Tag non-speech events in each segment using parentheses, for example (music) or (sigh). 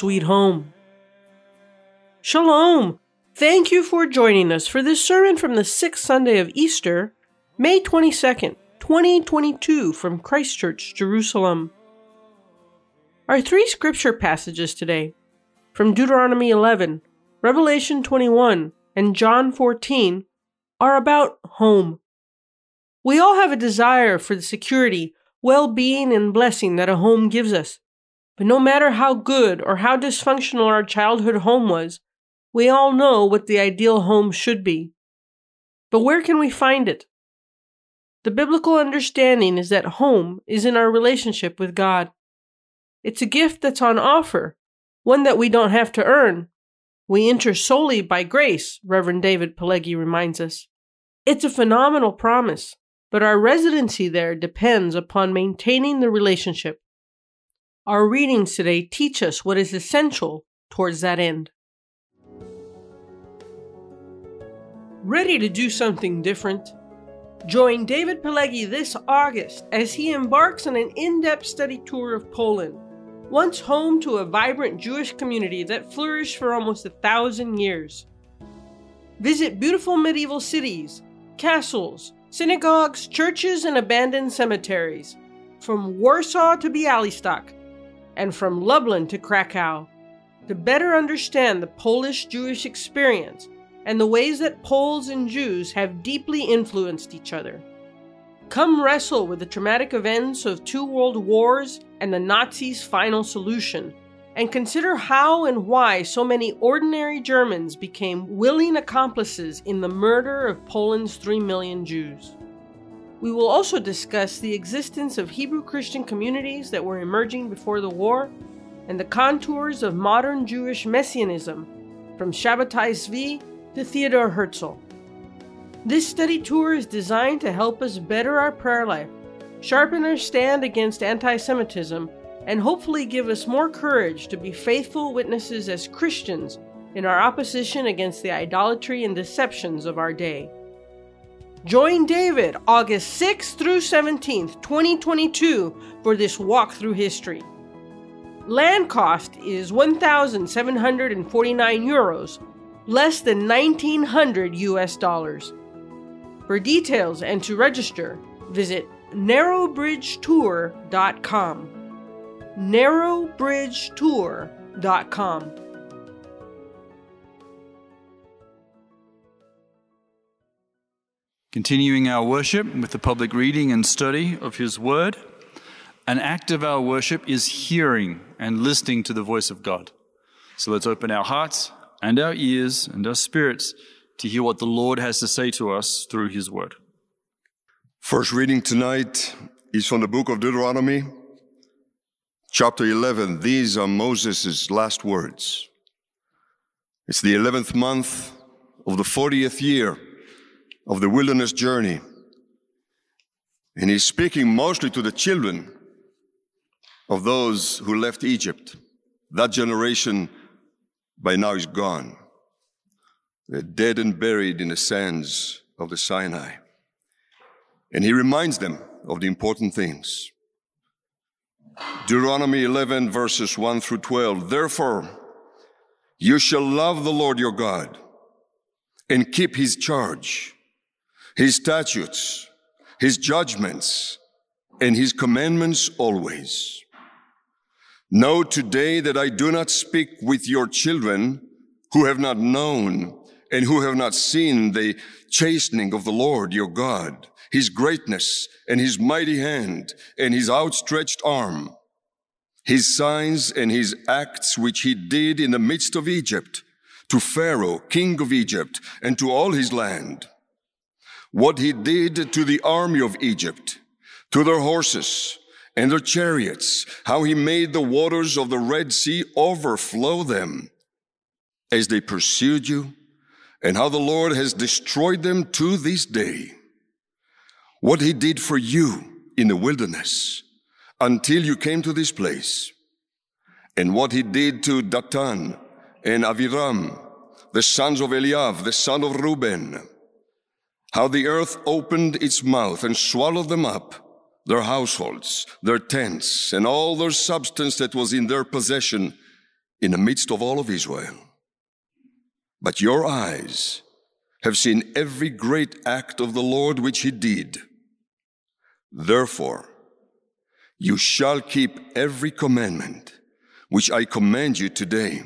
Sweet Home. Shalom! Thank you for joining us for this sermon from the sixth Sunday of Easter, May 22nd, 2022, from Christchurch, Jerusalem. Our three scripture passages today, from Deuteronomy 11, Revelation 21, and John 14, are about home. We all have a desire for the security, well being, and blessing that a home gives us. But no matter how good or how dysfunctional our childhood home was, we all know what the ideal home should be. But where can we find it? The biblical understanding is that home is in our relationship with God. It's a gift that's on offer, one that we don't have to earn. We enter solely by grace, Reverend David Pileggi reminds us. It's a phenomenal promise, but our residency there depends upon maintaining the relationship. Our readings today teach us what is essential towards that end. Ready to do something different? Join David Pileggi this August as he embarks on an in depth study tour of Poland, once home to a vibrant Jewish community that flourished for almost a thousand years. Visit beautiful medieval cities, castles, synagogues, churches, and abandoned cemeteries, from Warsaw to Bialystok, and from Lublin to Krakow, to better understand the Polish Jewish experience and the ways that Poles and Jews have deeply influenced each other. Come wrestle with the traumatic events of two world wars and the Nazis' final solution, and consider how and why so many ordinary Germans became willing accomplices in the murder of Poland's 3 million Jews. We will also discuss the existence of Hebrew Christian communities that were emerging before the war and the contours of modern Jewish messianism, from Shabbatai Zvi to Theodore Herzl. This study tour is designed to help us better our prayer life, sharpen our stand against anti Semitism, and hopefully give us more courage to be faithful witnesses as Christians in our opposition against the idolatry and deceptions of our day. Join David August 6th through 17th, 2022, for this walk through history. Land cost is 1,749 euros less than 1900 US dollars. For details and to register, visit narrowbridgetour.com. narrowbridgetour.com. Continuing our worship with the public reading and study of His Word, an act of our worship is hearing and listening to the voice of God. So let's open our hearts and our ears and our spirits to hear what the Lord has to say to us through his word. First reading tonight is from the book of Deuteronomy, chapter 11. These are Moses' last words. It's the 11th month of the 40th year of the wilderness journey. And he's speaking mostly to the children of those who left Egypt, that generation by now is gone. They're dead and buried in the sands of the Sinai. And he reminds them of the important things. Deuteronomy 11 verses 1 through 12. Therefore, you shall love the Lord your God and keep his charge, his statutes, his judgments, and his commandments always Know today that I do not speak with your children who have not known and who have not seen the chastening of the Lord your God, his greatness and his mighty hand and his outstretched arm, his signs and his acts which he did in the midst of Egypt to Pharaoh, king of Egypt, and to all his land. What he did to the army of Egypt, to their horses, and their chariots, how he made the waters of the Red Sea overflow them as they pursued you, and how the Lord has destroyed them to this day. What he did for you in the wilderness until you came to this place, and what he did to Dathan and Aviram, the sons of Eliab, the son of Reuben, how the earth opened its mouth and swallowed them up their households, their tents, and all their substance that was in their possession in the midst of all of Israel. But your eyes have seen every great act of the Lord which he did. Therefore, you shall keep every commandment which I command you today,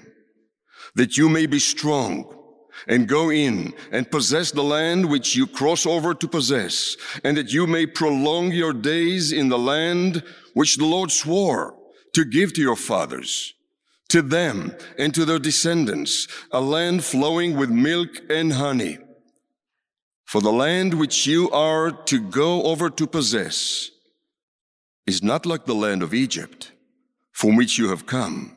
that you may be strong and go in and possess the land which you cross over to possess, and that you may prolong your days in the land which the Lord swore to give to your fathers, to them and to their descendants, a land flowing with milk and honey. For the land which you are to go over to possess is not like the land of Egypt, from which you have come,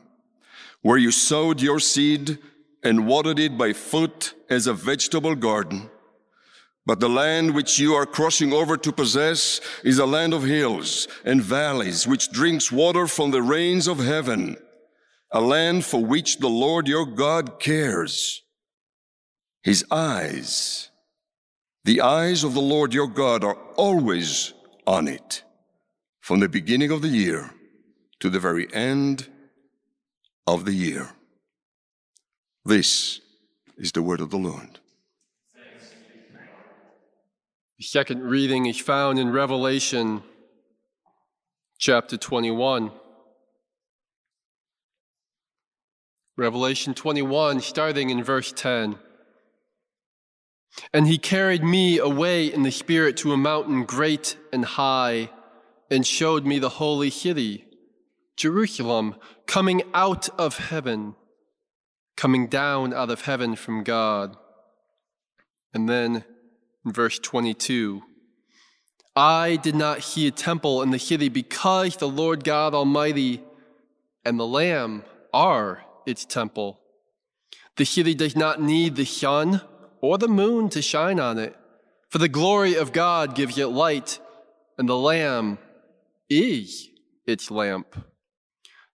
where you sowed your seed and watered it by foot as a vegetable garden. But the land which you are crossing over to possess is a land of hills and valleys, which drinks water from the rains of heaven, a land for which the Lord your God cares. His eyes, the eyes of the Lord your God are always on it, from the beginning of the year to the very end of the year. This is the word of the Lord. The second reading is found in Revelation chapter 21. Revelation 21, starting in verse 10. And he carried me away in the Spirit to a mountain great and high, and showed me the holy city, Jerusalem, coming out of heaven coming down out of heaven from God. And then in verse 22, I did not hear a temple in the city because the Lord God Almighty and the Lamb are its temple. The city does not need the sun or the moon to shine on it, for the glory of God gives it light, and the Lamb is its lamp.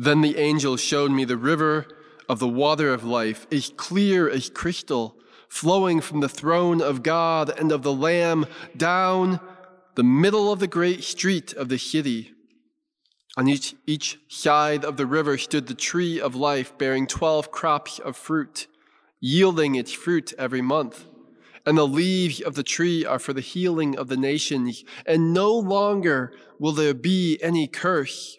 Then the angel showed me the river of the water of life, as clear as crystal, flowing from the throne of God and of the Lamb down the middle of the great street of the city. On each, each side of the river stood the tree of life, bearing twelve crops of fruit, yielding its fruit every month. And the leaves of the tree are for the healing of the nations, and no longer will there be any curse.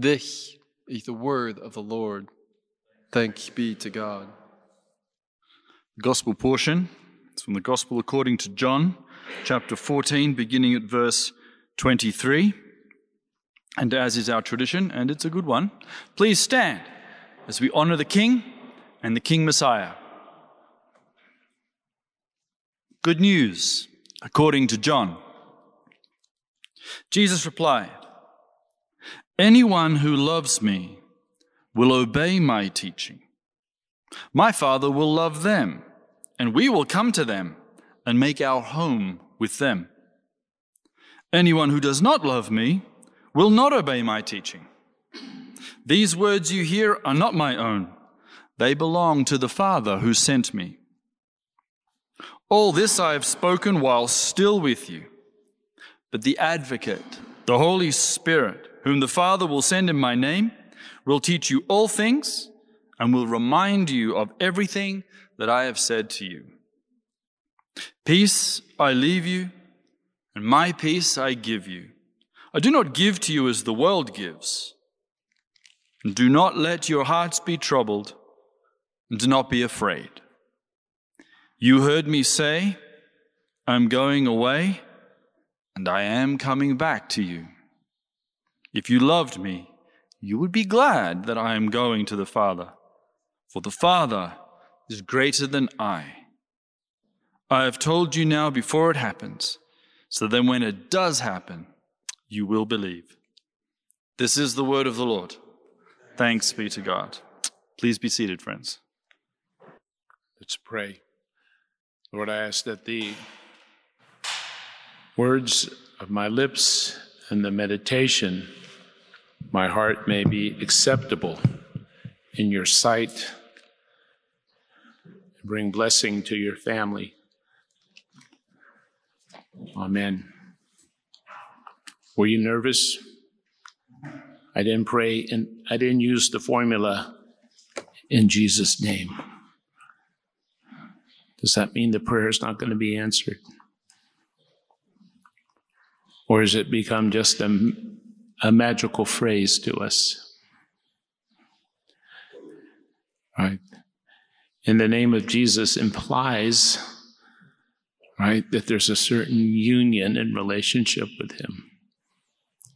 This is the word of the Lord. Thanks be to God. The gospel portion is from the Gospel according to John, chapter 14, beginning at verse 23. And as is our tradition, and it's a good one, please stand as we honor the King and the King Messiah. Good news according to John. Jesus replied, Anyone who loves me will obey my teaching. My Father will love them, and we will come to them and make our home with them. Anyone who does not love me will not obey my teaching. These words you hear are not my own, they belong to the Father who sent me. All this I have spoken while still with you, but the Advocate, the Holy Spirit, whom the Father will send in my name, will teach you all things and will remind you of everything that I have said to you. Peace I leave you, and my peace I give you. I do not give to you as the world gives. Do not let your hearts be troubled, and do not be afraid. You heard me say, I'm going away, and I am coming back to you. If you loved me, you would be glad that I am going to the Father, for the Father is greater than I. I have told you now before it happens, so that when it does happen, you will believe. This is the word of the Lord. Thanks be to God. Please be seated, friends. Let's pray. Lord, I ask that the words of my lips and the meditation, my heart may be acceptable in your sight, bring blessing to your family. Amen. Were you nervous? I didn't pray and I didn't use the formula in Jesus' name. Does that mean the prayer is not going to be answered? Or has it become just a, a magical phrase to us? Right? In the name of Jesus implies, right, that there's a certain union and relationship with Him.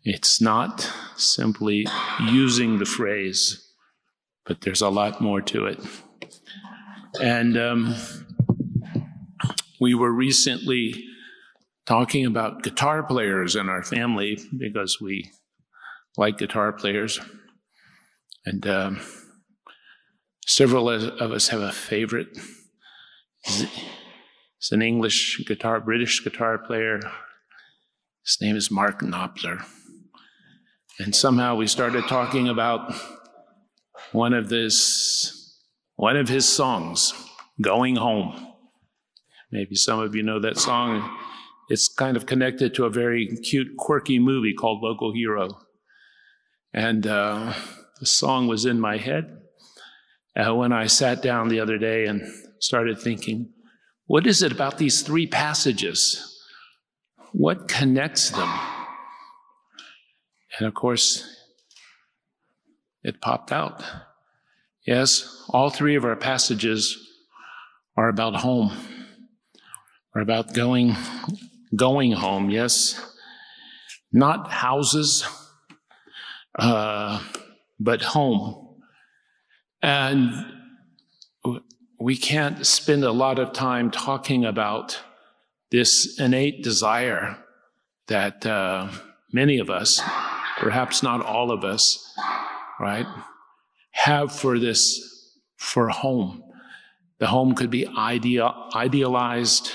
It's not simply using the phrase, but there's a lot more to it. And um, we were recently talking about guitar players in our family because we like guitar players. And um, several of us have a favorite. It's an English guitar, British guitar player. His name is Mark Knopfler. And somehow we started talking about one of this, one of his songs, Going Home. Maybe some of you know that song. It's kind of connected to a very cute, quirky movie called Local Hero. And uh, the song was in my head uh, when I sat down the other day and started thinking, what is it about these three passages? What connects them? And of course, it popped out. Yes, all three of our passages are about home, are about going, going home. Yes, not houses, uh, but home. And we can't spend a lot of time talking about this innate desire that uh, many of us perhaps not all of us, right, have for this, for home. The home could be ideal, idealized,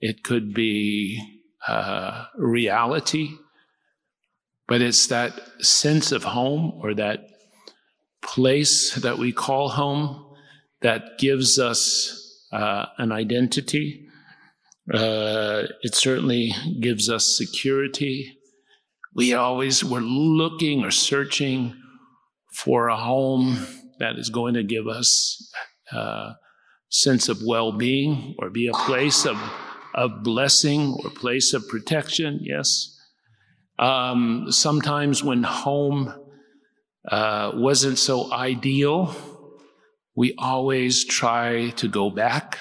it could be uh, reality, but it's that sense of home or that place that we call home that gives us uh, an identity. Uh, it certainly gives us security. We always were looking or searching for a home that is going to give us a uh, sense of well-being or be a place of, of blessing or place of protection. Yes. Um, sometimes when home uh, wasn't so ideal, we always try to go back,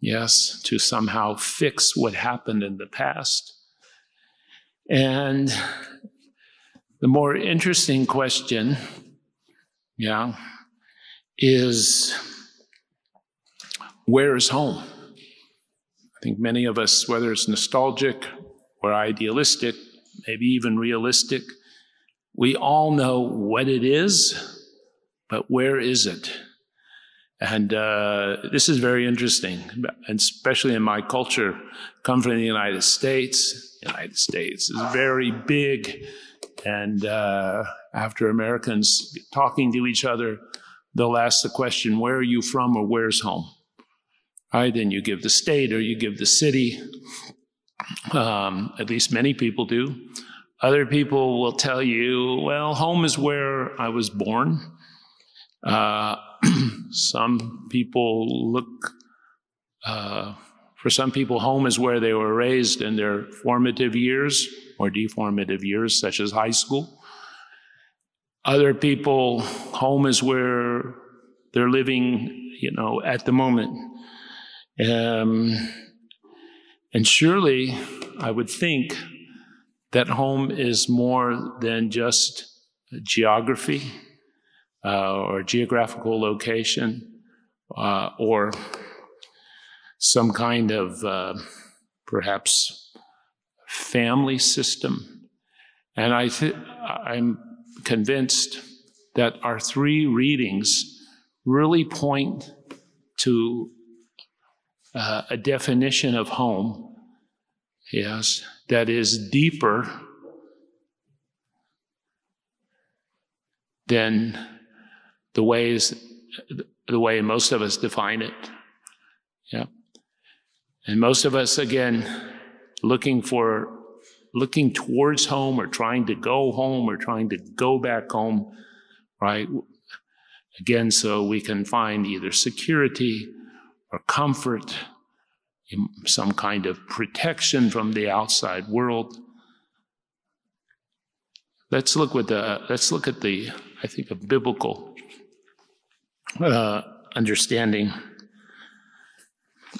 yes, to somehow fix what happened in the past. And the more interesting question, yeah, is where is home? I think many of us, whether it's nostalgic or idealistic, maybe even realistic, we all know what it is, but where is it? And uh, this is very interesting, especially in my culture, come from the United States. United States is very big, and uh, after Americans talking to each other, they'll ask the question, "Where are you from?" or "Where's home?" Right? Then you give the state or you give the city. Um, at least many people do. Other people will tell you, "Well, home is where I was born." Uh, (clears throat) some people look, uh, for some people, home is where they were raised in their formative years or deformative years, such as high school. Other people, home is where they're living, you know, at the moment. Um, and surely I would think that home is more than just geography uh, or geographical location uh, or some kind of uh, perhaps family system. And I th- I'm convinced that our three readings really point to uh, a definition of home, yes, that is deeper than the ways the way most of us define it. Yeah. And most of us again looking for looking towards home or trying to go home or trying to go back home, right? Again, so we can find either security or comfort, some kind of protection from the outside world. Let's look with the let's look at the I think a biblical uh, understanding,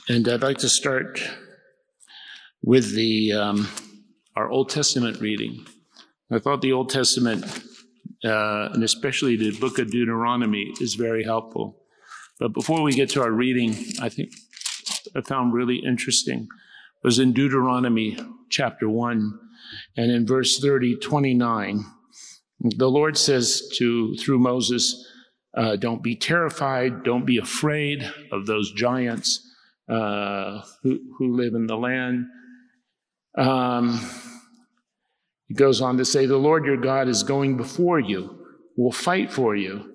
and I'd like to start with the um, our Old Testament reading. I thought the Old Testament, uh, and especially the book of Deuteronomy, is very helpful. But before we get to our reading, I think I found really interesting was in Deuteronomy chapter 1 and in verse 30, 29. The Lord says to, through Moses, uh, don't be terrified, don't be afraid of those giants uh, who, who live in the land. Um, he goes on to say, The Lord your God is going before you, will fight for you,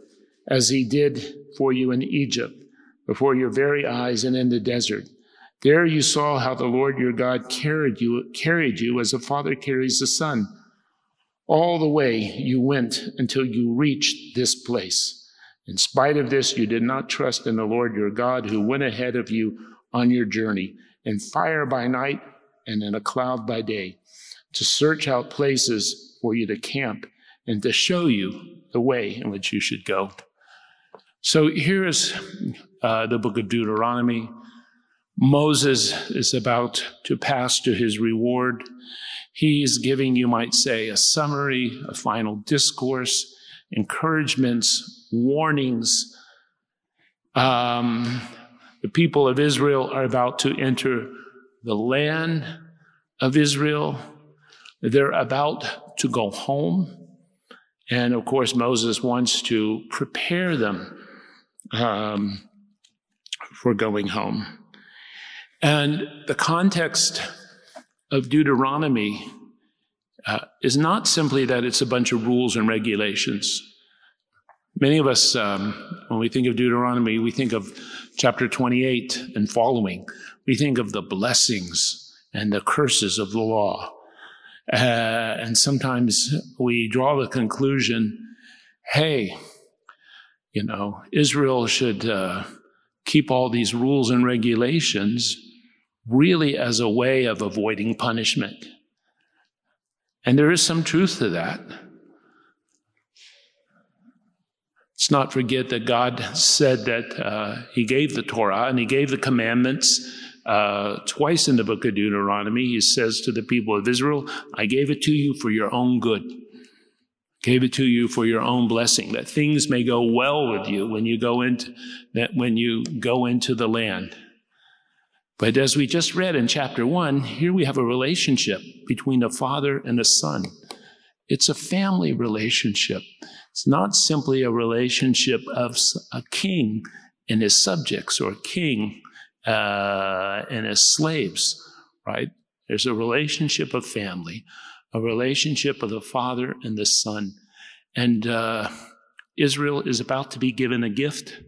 as he did for you in Egypt, before your very eyes and in the desert. There you saw how the Lord your God carried you, carried you as a father carries a son. All the way you went until you reached this place. In spite of this, you did not trust in the Lord your God who went ahead of you on your journey in fire by night and in a cloud by day to search out places for you to camp and to show you the way in which you should go. So here is uh, the book of Deuteronomy. Moses is about to pass to his reward. He's giving, you might say, a summary, a final discourse, encouragements, warnings. Um, the people of Israel are about to enter the land of Israel. They're about to go home. And of course, Moses wants to prepare them um, for going home. And the context of Deuteronomy uh, is not simply that it's a bunch of rules and regulations. Many of us, um, when we think of Deuteronomy, we think of chapter 28 and following. We think of the blessings and the curses of the law. Uh, and sometimes we draw the conclusion hey, you know, Israel should uh, keep all these rules and regulations really as a way of avoiding punishment. And there is some truth to that. Let's not forget that God said that uh, He gave the Torah and He gave the commandments uh, twice in the book of Deuteronomy. He says to the people of Israel, I gave it to you for your own good gave it to you for your own blessing, that things may go well with you when you go into that when you go into the land. But as we just read in chapter one, here we have a relationship between a father and a son. It's a family relationship. It's not simply a relationship of a king and his subjects or a king uh, and his slaves, right? There's a relationship of family, a relationship of the Father and the Son. And uh, Israel is about to be given a gift,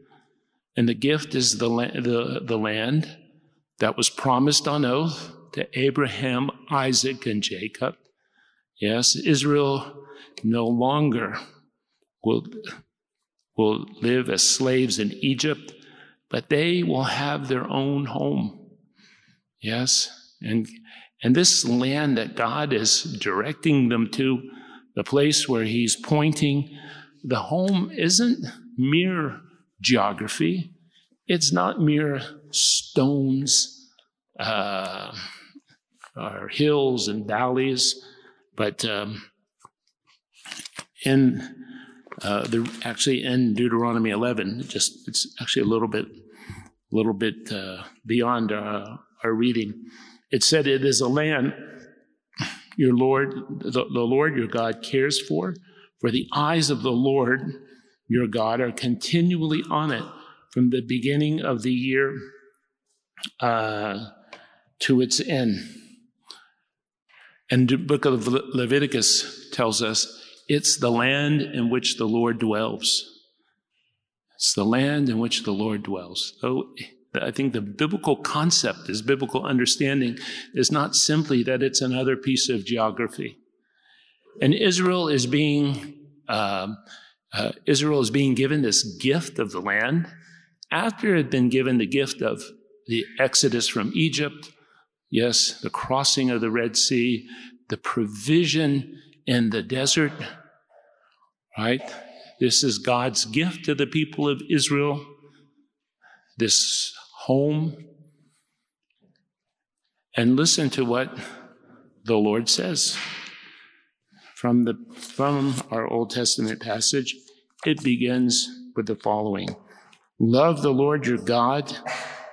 and the gift is the, la- the, the land that was promised on oath to Abraham, Isaac, and Jacob. Yes, Israel no longer will, will live as slaves in Egypt, but they will have their own home. Yes, and and this land that God is directing them to, the place where He's pointing, the home isn't mere geography. It's not mere stones uh, or hills and valleys, but um, in uh, the actually in Deuteronomy 11, just it's actually a little bit, little bit uh, beyond our reading. It said it is a land your Lord, the, the Lord your God cares for, for the eyes of the Lord your God are continually on it from the beginning of the year uh, to its end. And the book of Leviticus tells us it's the land in which the Lord dwells. It's the land in which the Lord dwells. So I think the biblical concept, this biblical understanding, is not simply that it's another piece of geography. And Israel is being uh, uh, Israel is being given this gift of the land after it had been given the gift of the exodus from Egypt, yes, the crossing of the Red Sea, the provision in the desert, right? This is God's gift to the people of Israel, this home. And listen to what the Lord says. From, the, from our Old Testament passage, it begins with the following Love the Lord your God,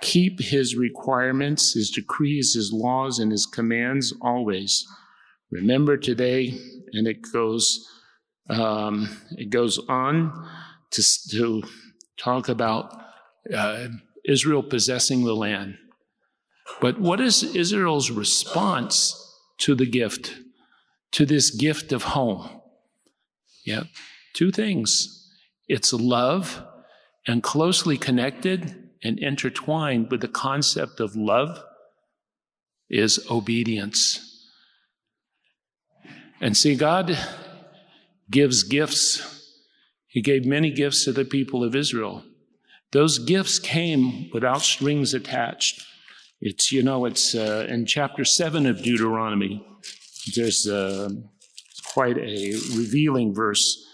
keep his requirements, his decrees, his laws, and his commands always. Remember today, and it goes um, it goes on to, to talk about uh, Israel possessing the land. But what is Israel's response to the gift, to this gift of home? Yeah, two things. It's love and closely connected and intertwined with the concept of love is obedience. And see, God gives gifts. He gave many gifts to the people of Israel. Those gifts came without strings attached. It's, you know, it's uh, in chapter 7 of Deuteronomy. There's uh, quite a revealing verse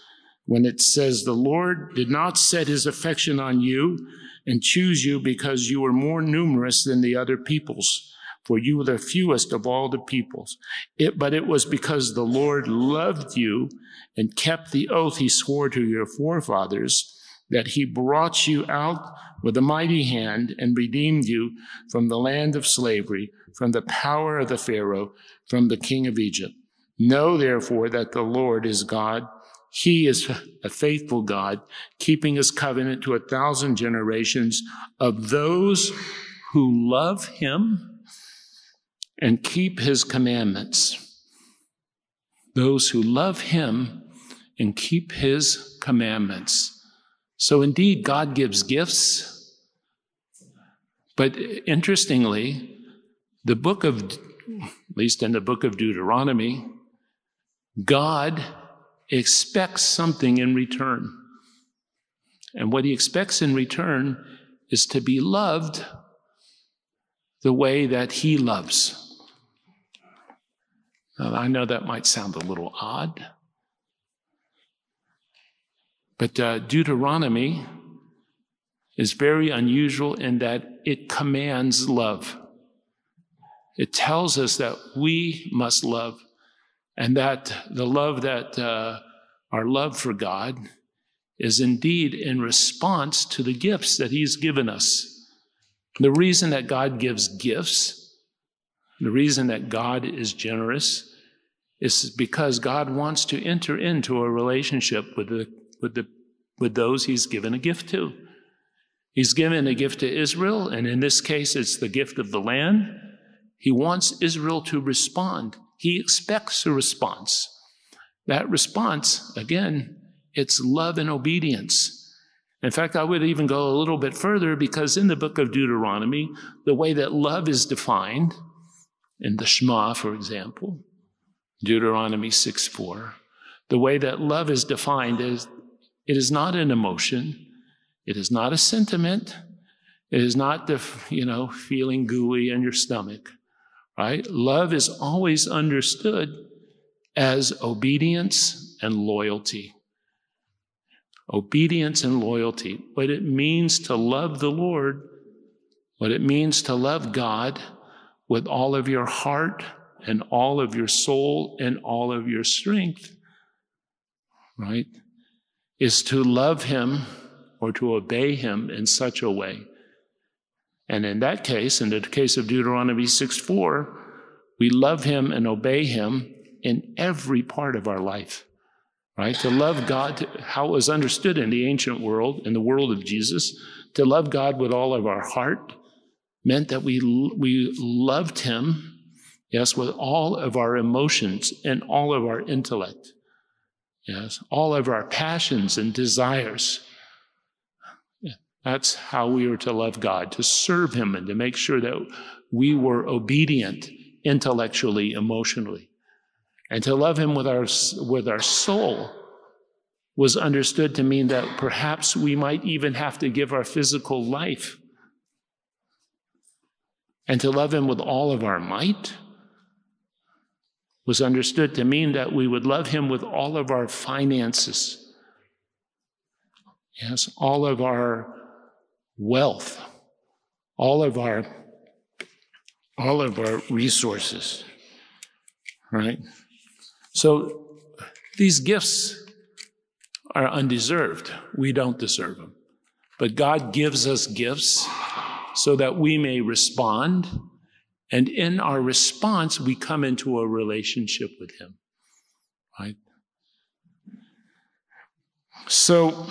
when it says, The Lord did not set his affection on you and choose you because you were more numerous than the other peoples, for you were the fewest of all the peoples. It, but it was because the Lord loved you and kept the oath he swore to your forefathers that he brought you out with a mighty hand and redeemed you from the land of slavery, from the power of the Pharaoh, from the king of Egypt. Know therefore that the Lord is God. He is a faithful God, keeping his covenant to a thousand generations of those who love him and keep his commandments. Those who love him and keep his commandments. So indeed, God gives gifts. But interestingly, the book of, at least in the book of Deuteronomy, God expects something in return. And what he expects in return is to be loved the way that he loves. Now, I know that might sound a little odd. But uh, Deuteronomy is very unusual in that it commands love. It tells us that we must love, and that the love that uh, our love for God is indeed in response to the gifts that He's given us. The reason that God gives gifts, the reason that God is generous, is because God wants to enter into a relationship with the with, the, with those he's given a gift to. He's given a gift to Israel, and in this case, it's the gift of the land. He wants Israel to respond. He expects a response. That response, again, it's love and obedience. In fact, I would even go a little bit further because in the book of Deuteronomy, the way that love is defined, in the Shema, for example, Deuteronomy 6 4, the way that love is defined is it is not an emotion. It is not a sentiment. It is not the, you know, feeling gooey in your stomach, right? Love is always understood as obedience and loyalty. obedience and loyalty, what it means to love the Lord, what it means to love God with all of your heart and all of your soul and all of your strength, right? Is to love Him or to obey Him in such a way. And in that case, in the case of Deuteronomy 6 4, we love Him and obey Him in every part of our life right? To love God, how it was understood in the ancient world, in the world of Jesus, to love God with all of our heart meant that we, we loved Him, yes, with all of our emotions and all of our intellect, yes, all of our passions and desires. That's how we were to love God, to serve Him and to make sure that we were obedient intellectually, emotionally. And to love him with our, with our soul was understood to mean that perhaps we might even have to give our physical life. And to love him with all of our might was understood to mean that we would love him with all of our finances. Yes, all of our wealth, all of our all of our resources. Right? So these gifts are undeserved. We don't deserve them. But God gives us gifts so that we may respond. And in our response, we come into a relationship with Him. Right? So,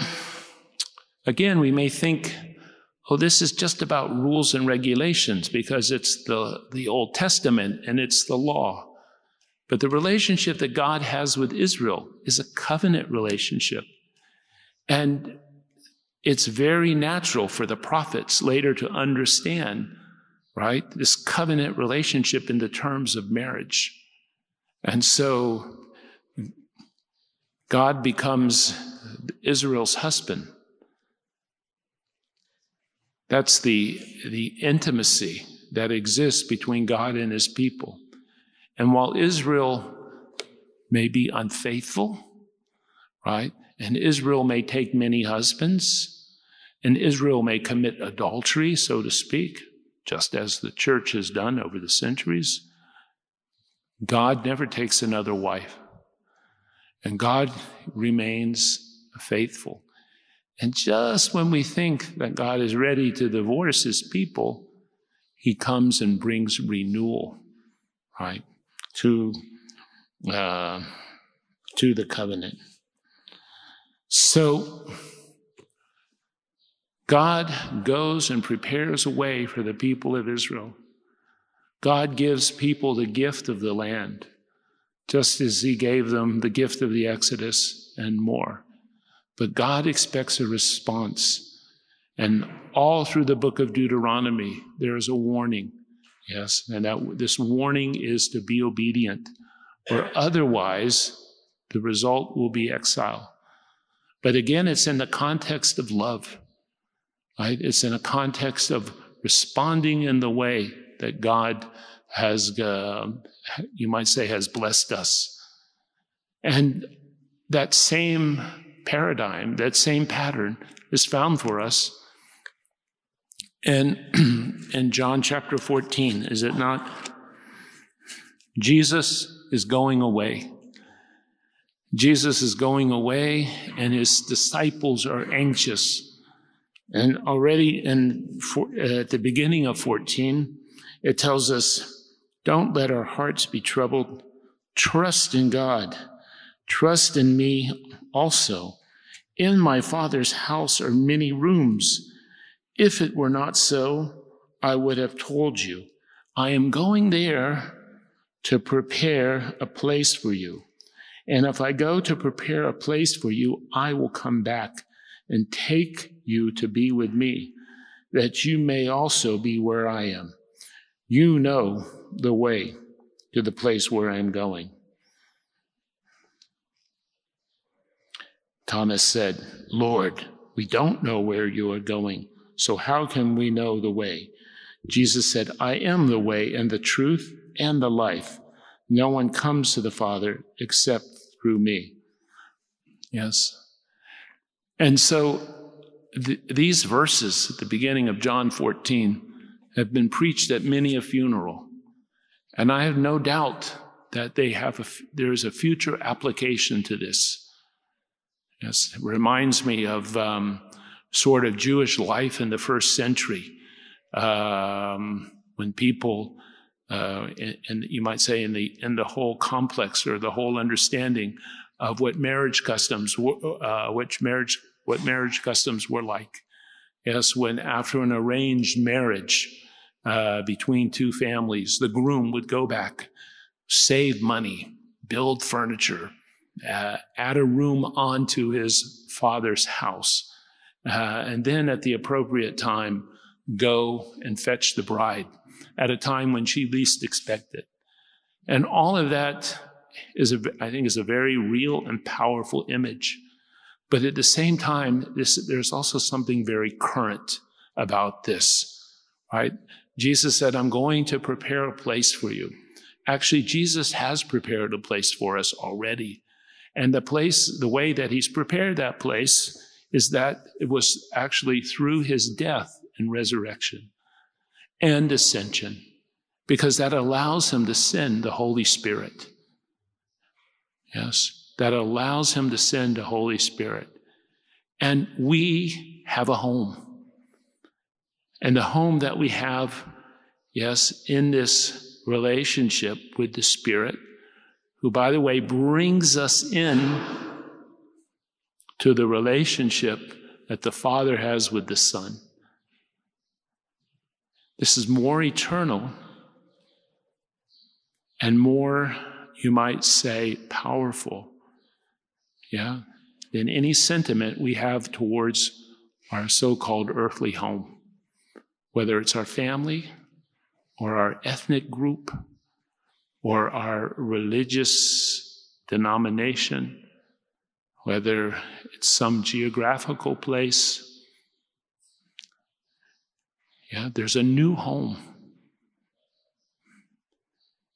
again, we may think, oh, this is just about rules and regulations because it's the, the Old Testament and it's the law. But the relationship that God has with Israel is a covenant relationship. And it's very natural for the prophets later to understand, right, this covenant relationship in the terms of marriage. And so God becomes Israel's husband. That's the, the intimacy that exists between God and his people. And while Israel may be unfaithful, right, and Israel may take many husbands, and Israel may commit adultery, so to speak, just as the church has done over the centuries, God never takes another wife. And God remains faithful. And just when we think that God is ready to divorce his people, he comes and brings renewal, right? to, uh, to the covenant. So, God goes and prepares a way for the people of Israel. God gives people the gift of the land, just as He gave them the gift of the Exodus and more. But God expects a response. And all through the book of Deuteronomy, there is a warning Yes, and that this warning is to be obedient, or otherwise the result will be exile. But again, it's in the context of love, right? It's in a context of responding in the way that God has, uh, you might say, has blessed us. And that same paradigm, that same pattern is found for us in, (clears throat) in John chapter 14, is it not? Jesus is going away. Jesus is going away, and his disciples are anxious. And already in, at uh, the beginning of 14, it tells us, Don't let our hearts be troubled. Trust in God. Trust in me also. In my Father's house are many rooms. If it were not so, I would have told you, I am going there to prepare a place for you. And if I go to prepare a place for you, I will come back and take you to be with me, that you may also be where I am. You know the way to the place where I am going. Thomas said, Lord, we don't know where you are going. So how can we know the way? Jesus said, I am the way and the truth and the life. No one comes to the Father except through me. Yes. And so th- these verses at the beginning of John 14 have been preached at many a funeral. And I have no doubt that they have a, there is a future application to this. Yes, it reminds me of um, sort of Jewish life in the first century um, when people, uh, and you might say in the in the whole complex or the whole understanding of what marriage customs, uh, which marriage what marriage customs were like. Yes, when after an arranged marriage uh, between two families, the groom would go back, save money, build furniture, uh, add a room onto his father's house, uh, and then at the appropriate time, go and fetch the bride at a time when she least expected. And all of that is, a, I think, is a very real and powerful image. But at the same time, this, there's also something very current about this, right? Jesus said, I'm going to prepare a place for you. Actually, Jesus has prepared a place for us already. And the place, the way that he's prepared that place is that it was actually through his death and resurrection and ascension, because that allows him to send the Holy Spirit. Yes, that allows him to send the Holy Spirit. And we have a home. And the home that we have, yes, in this relationship with the Spirit, who, by the way, brings us in to the relationship that the Father has with the Son. This is more eternal and more, you might say, powerful, yeah, than any sentiment we have towards our so called earthly home, whether it's our family or our ethnic group or our religious denomination, whether it's some geographical place. Yeah, there's a new home.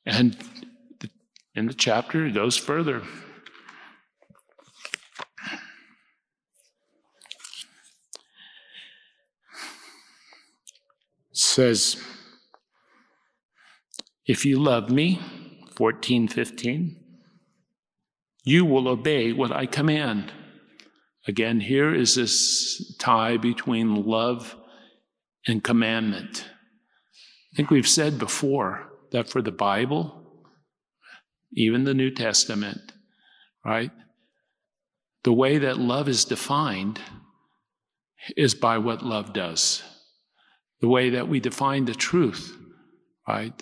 And in the chapter, it goes further. It says, if you love me, 14, 15, you will obey what I command. Again, here is this tie between love and commandment. I think we've said before that for the Bible, even the New Testament, right? The way that love is defined is by what love does. The way that we define the truth, right,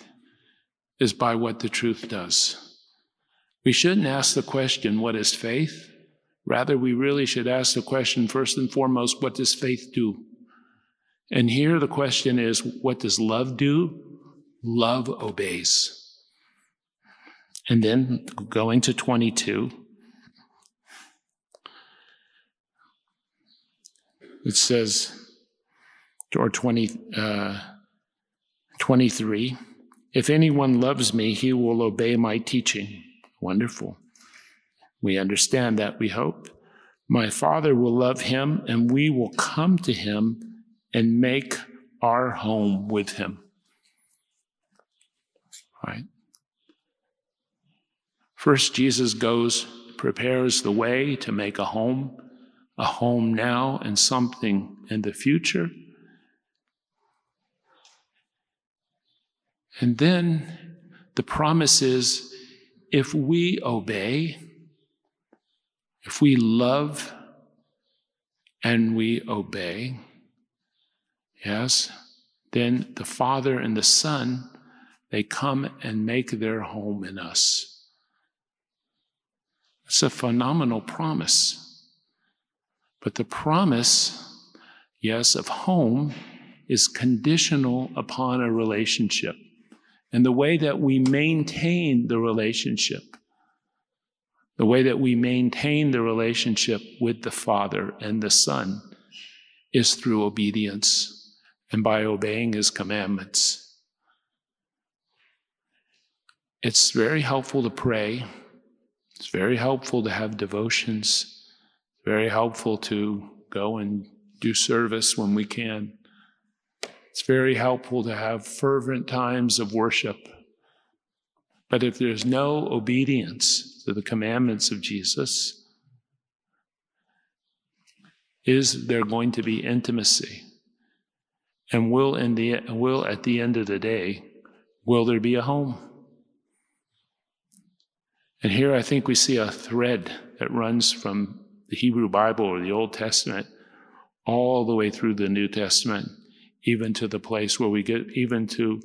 is by what the truth does. We shouldn't ask the question, what is faith? Rather, we really should ask the question, first and foremost, what does faith do? And here the question is, what does love do? Love obeys. And then going to 22, it says, or 20, uh, 23, if anyone loves me, he will obey my teaching. Wonderful. We understand that, we hope. My Father will love him, and we will come to him and make our home with him. Right? First, Jesus goes, prepares the way to make a home, a home now and something in the future. And then the promise is if we obey, if we love and we obey, yes, then the Father and the Son, they come and make their home in us. It's a phenomenal promise. But the promise, yes, of home is conditional upon a relationship and the way that we maintain the relationship, the way that we maintain the relationship with the Father and the Son is through obedience and by obeying His commandments. It's very helpful to pray. It's very helpful to have devotions. It's Very helpful to go and do service when we can. It's very helpful to have fervent times of worship. But if there's no obedience to the commandments of Jesus, is there going to be intimacy? And will, in the, will at the end of the day, will there be a home? And here I think we see a thread that runs from the Hebrew Bible or the Old Testament all the way through the New Testament, even to the place where we get, even to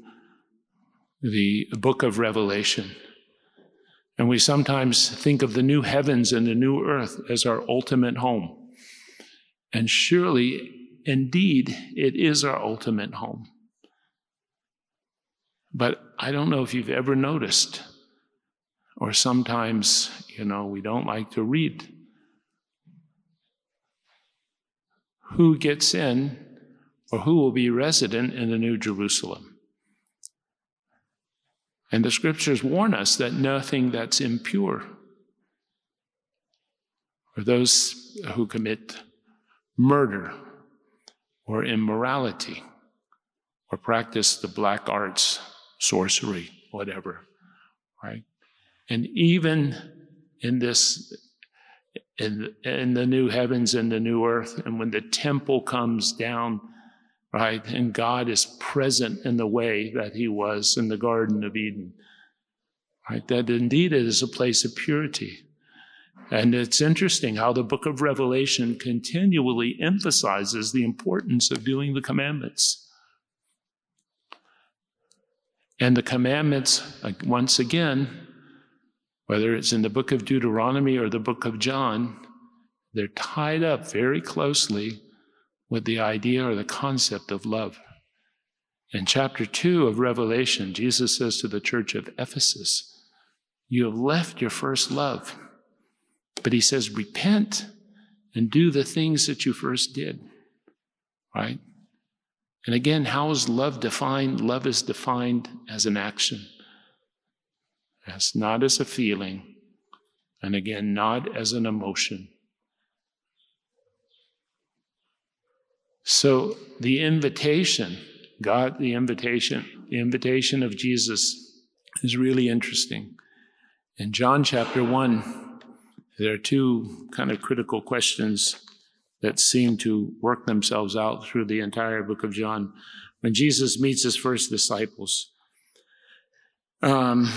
the book of Revelation. And we sometimes think of the new heavens and the new earth as our ultimate home. And surely, indeed, it is our ultimate home. But I don't know if you've ever noticed or sometimes, you know, we don't like to read. Who gets in or who will be resident in the New Jerusalem? And the scriptures warn us that nothing that's impure or those who commit murder or immorality or practice the black arts, sorcery, whatever, right? And even in this, in, in the new heavens and the new earth, and when the temple comes down, right, and God is present in the way that he was in the Garden of Eden, right, that indeed it is a place of purity. And it's interesting how the book of Revelation continually emphasizes the importance of doing the commandments. And the commandments, once again, whether it's in the book of Deuteronomy or the book of John, they're tied up very closely with the idea or the concept of love. In chapter 2 of Revelation, Jesus says to the church of Ephesus, You have left your first love. But he says, Repent and do the things that you first did. Right? And again, how is love defined? Love is defined as an action as not as a feeling, and again, not as an emotion. So the invitation, God, the invitation, the invitation of Jesus is really interesting. In John chapter 1, there are two kind of critical questions that seem to work themselves out through the entire book of John. When Jesus meets his first disciples, um,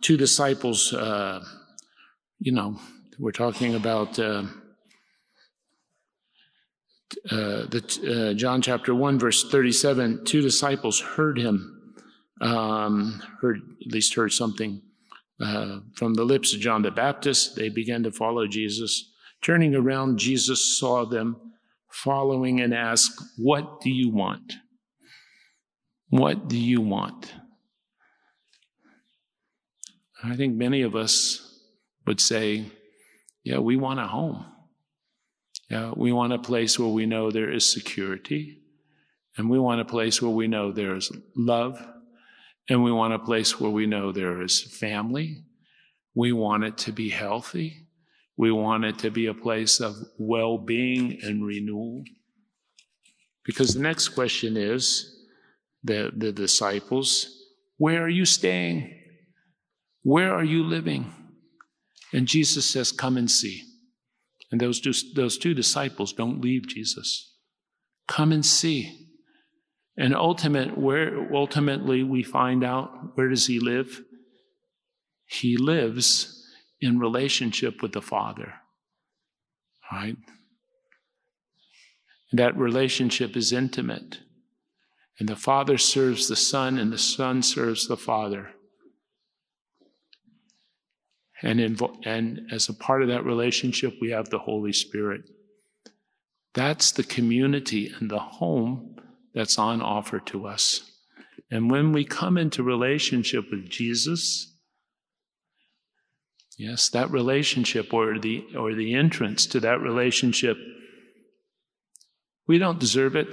two disciples, uh, you know, we're talking about uh, uh, the uh, John chapter one verse thirty-seven. Two disciples heard him, um, heard at least heard something uh, from the lips of John the Baptist. They began to follow Jesus. Turning around, Jesus saw them following and asked, "What do you want? What do you want?" I think many of us would say, yeah, we want a home. Yeah, we want a place where we know there is security. And we want a place where we know there is love. And we want a place where we know there is family. We want it to be healthy. We want it to be a place of well being and renewal. Because the next question is the, the disciples, where are you staying? Where are you living? And Jesus says, Come and see. And those two, those two disciples don't leave Jesus. Come and see. And ultimate, where, ultimately, we find out where does he live? He lives in relationship with the Father. Right? That relationship is intimate. And the Father serves the Son, and the Son serves the Father. And, invo- and as a part of that relationship, we have the Holy Spirit. That's the community and the home that's on offer to us. And when we come into relationship with Jesus, yes, that relationship or the, or the entrance to that relationship, we don't deserve it.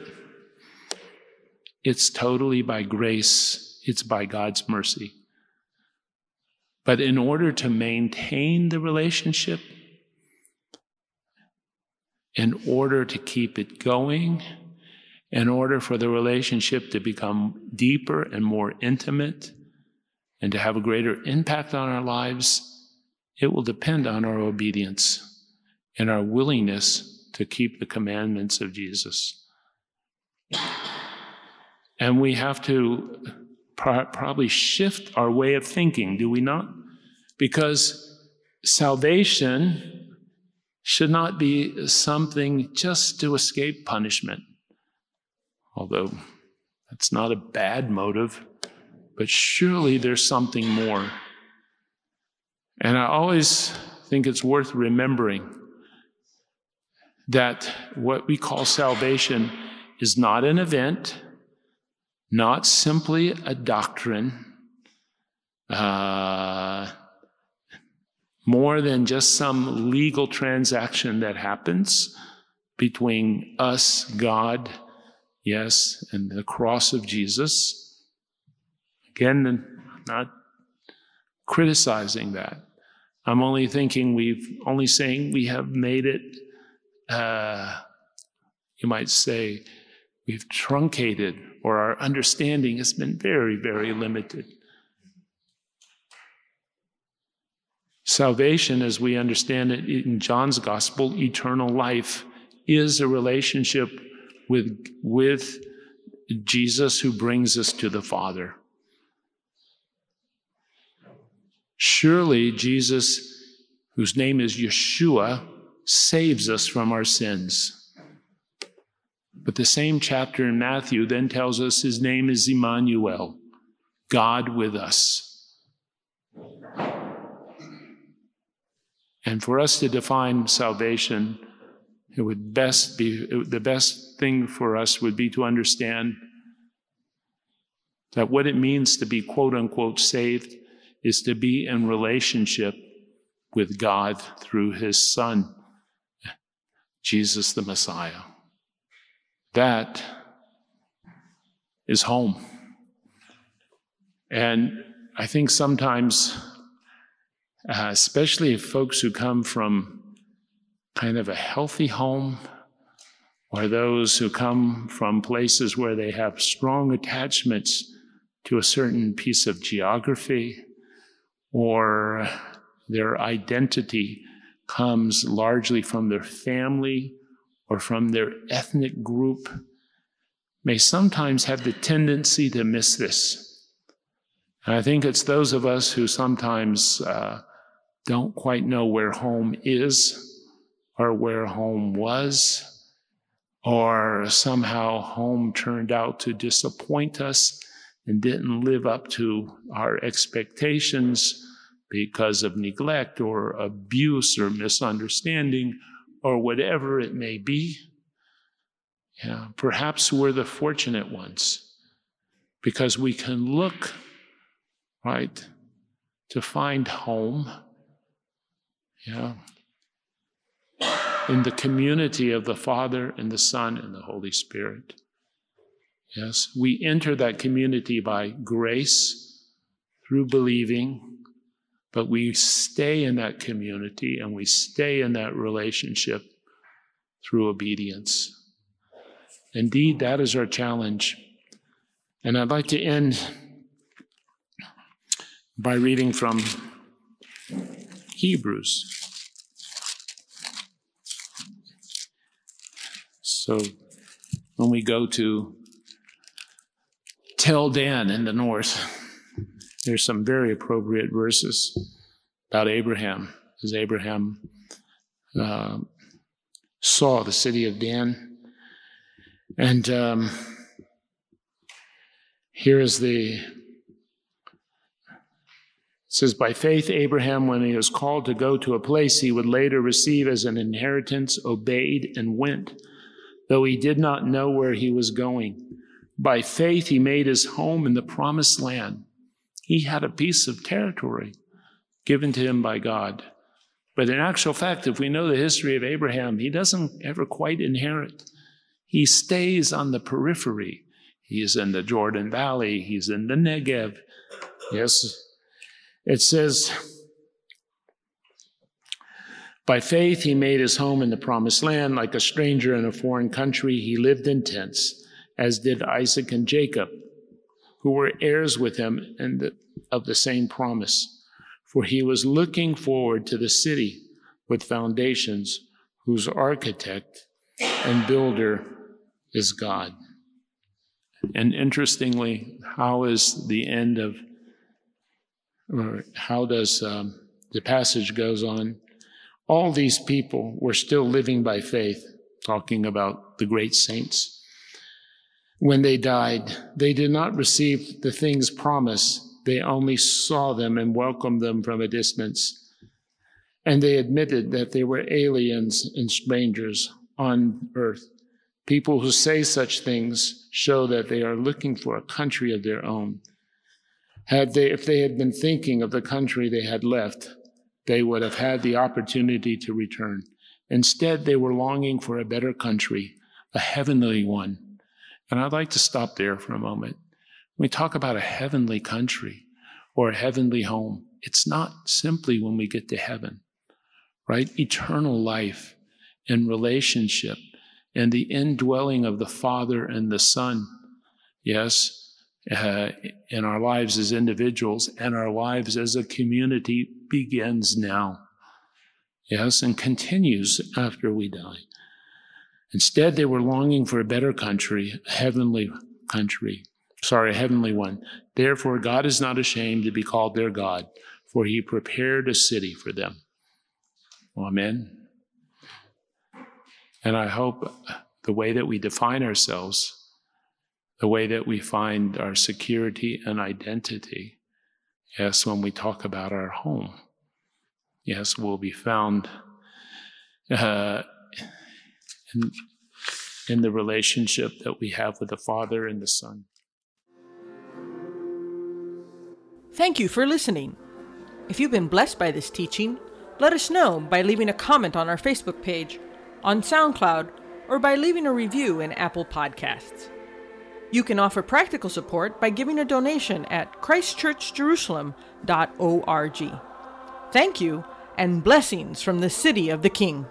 It's totally by grace, it's by God's mercy. But in order to maintain the relationship, in order to keep it going, in order for the relationship to become deeper and more intimate, and to have a greater impact on our lives, it will depend on our obedience and our willingness to keep the commandments of Jesus. And we have to pro- probably shift our way of thinking, do we not? Because salvation should not be something just to escape punishment, although that's not a bad motive, but surely there's something more. And I always think it's worth remembering that what we call salvation is not an event, not simply a doctrine, uh, more than just some legal transaction that happens between us, God, yes, and the cross of Jesus. Again, not criticizing that. I'm only thinking we've only saying we have made it, uh, you might say, we've truncated or our understanding has been very, very limited. Salvation, as we understand it in John's gospel, eternal life, is a relationship with, with Jesus who brings us to the Father. Surely Jesus, whose name is Yeshua, saves us from our sins. But the same chapter in Matthew then tells us his name is Emmanuel, God with us. And for us to define salvation, it would best be the best thing for us would be to understand that what it means to be quote unquote saved is to be in relationship with God through his Son, Jesus the Messiah. That is home. And I think sometimes, uh, especially folks who come from kind of a healthy home, or those who come from places where they have strong attachments to a certain piece of geography or their identity comes largely from their family or from their ethnic group may sometimes have the tendency to miss this. And I think it's those of us who sometimes uh, don't quite know where home is or where home was, or somehow home turned out to disappoint us and didn't live up to our expectations because of neglect or abuse or misunderstanding or whatever it may be. Yeah, perhaps we're the fortunate ones because we can look, right, to find home, yeah, in the community of the Father and the Son and the Holy Spirit. Yes, we enter that community by grace through believing, but we stay in that community and we stay in that relationship through obedience. Indeed, that is our challenge. And I'd like to end by reading from Hebrews. So when we go to Tel Dan in the north. There's some very appropriate verses about Abraham, as Abraham uh, saw the city of Dan. And um, here is the says, By faith, Abraham, when he was called to go to a place he would later receive as an inheritance, obeyed and went, though he did not know where he was going. By faith, he made his home in the promised land. He had a piece of territory given to him by God. But in actual fact, if we know the history of Abraham, he doesn't ever quite inherit. He stays on the periphery. He's in the Jordan Valley. He's in the Negev. Yes. It says, By faith, he made his home in the promised land. Like a stranger in a foreign country, he lived in tents, as did Isaac and Jacob, who were heirs with him and of the same promise. For he was looking forward to the city with foundations, whose architect and builder is God. And interestingly, how is the end of, or how does um, the passage goes on? all these people were still living by faith, talking about the great saints. When they died, they did not receive the things promised. They only saw them and welcomed them from a distance. And they admitted that they were aliens and strangers on earth. People who say such things show that they are looking for a country of their own. Had they, if they had been thinking of the country they had left, they would have had the opportunity to return. Instead, they were longing for a better country, a heavenly one. And I'd like to stop there for a moment. When we talk about a heavenly country or a heavenly home, it's not simply when we get to heaven, right? Eternal life and relationship and the indwelling of the Father and the Son. Yes, uh, in our lives as individuals and our lives as a community begins now. Yes, and continues after we die. Instead, they were longing for a better country, a heavenly country. Sorry, a heavenly one. Therefore, God is not ashamed to be called their God, for he prepared a city for them. Amen. And I hope the way that we define ourselves the way that we find our security and identity. Yes, when we talk about our home. Yes, will be found uh, in, in the relationship that we have with the Father and the Son. Thank you for listening. If you've been blessed by this teaching, let us know by leaving a comment on our Facebook page, on SoundCloud, or by leaving a review in Apple Podcasts. You can offer practical support by giving a donation at christchurchjerusalem.org. Thank you, and blessings from the City of the King.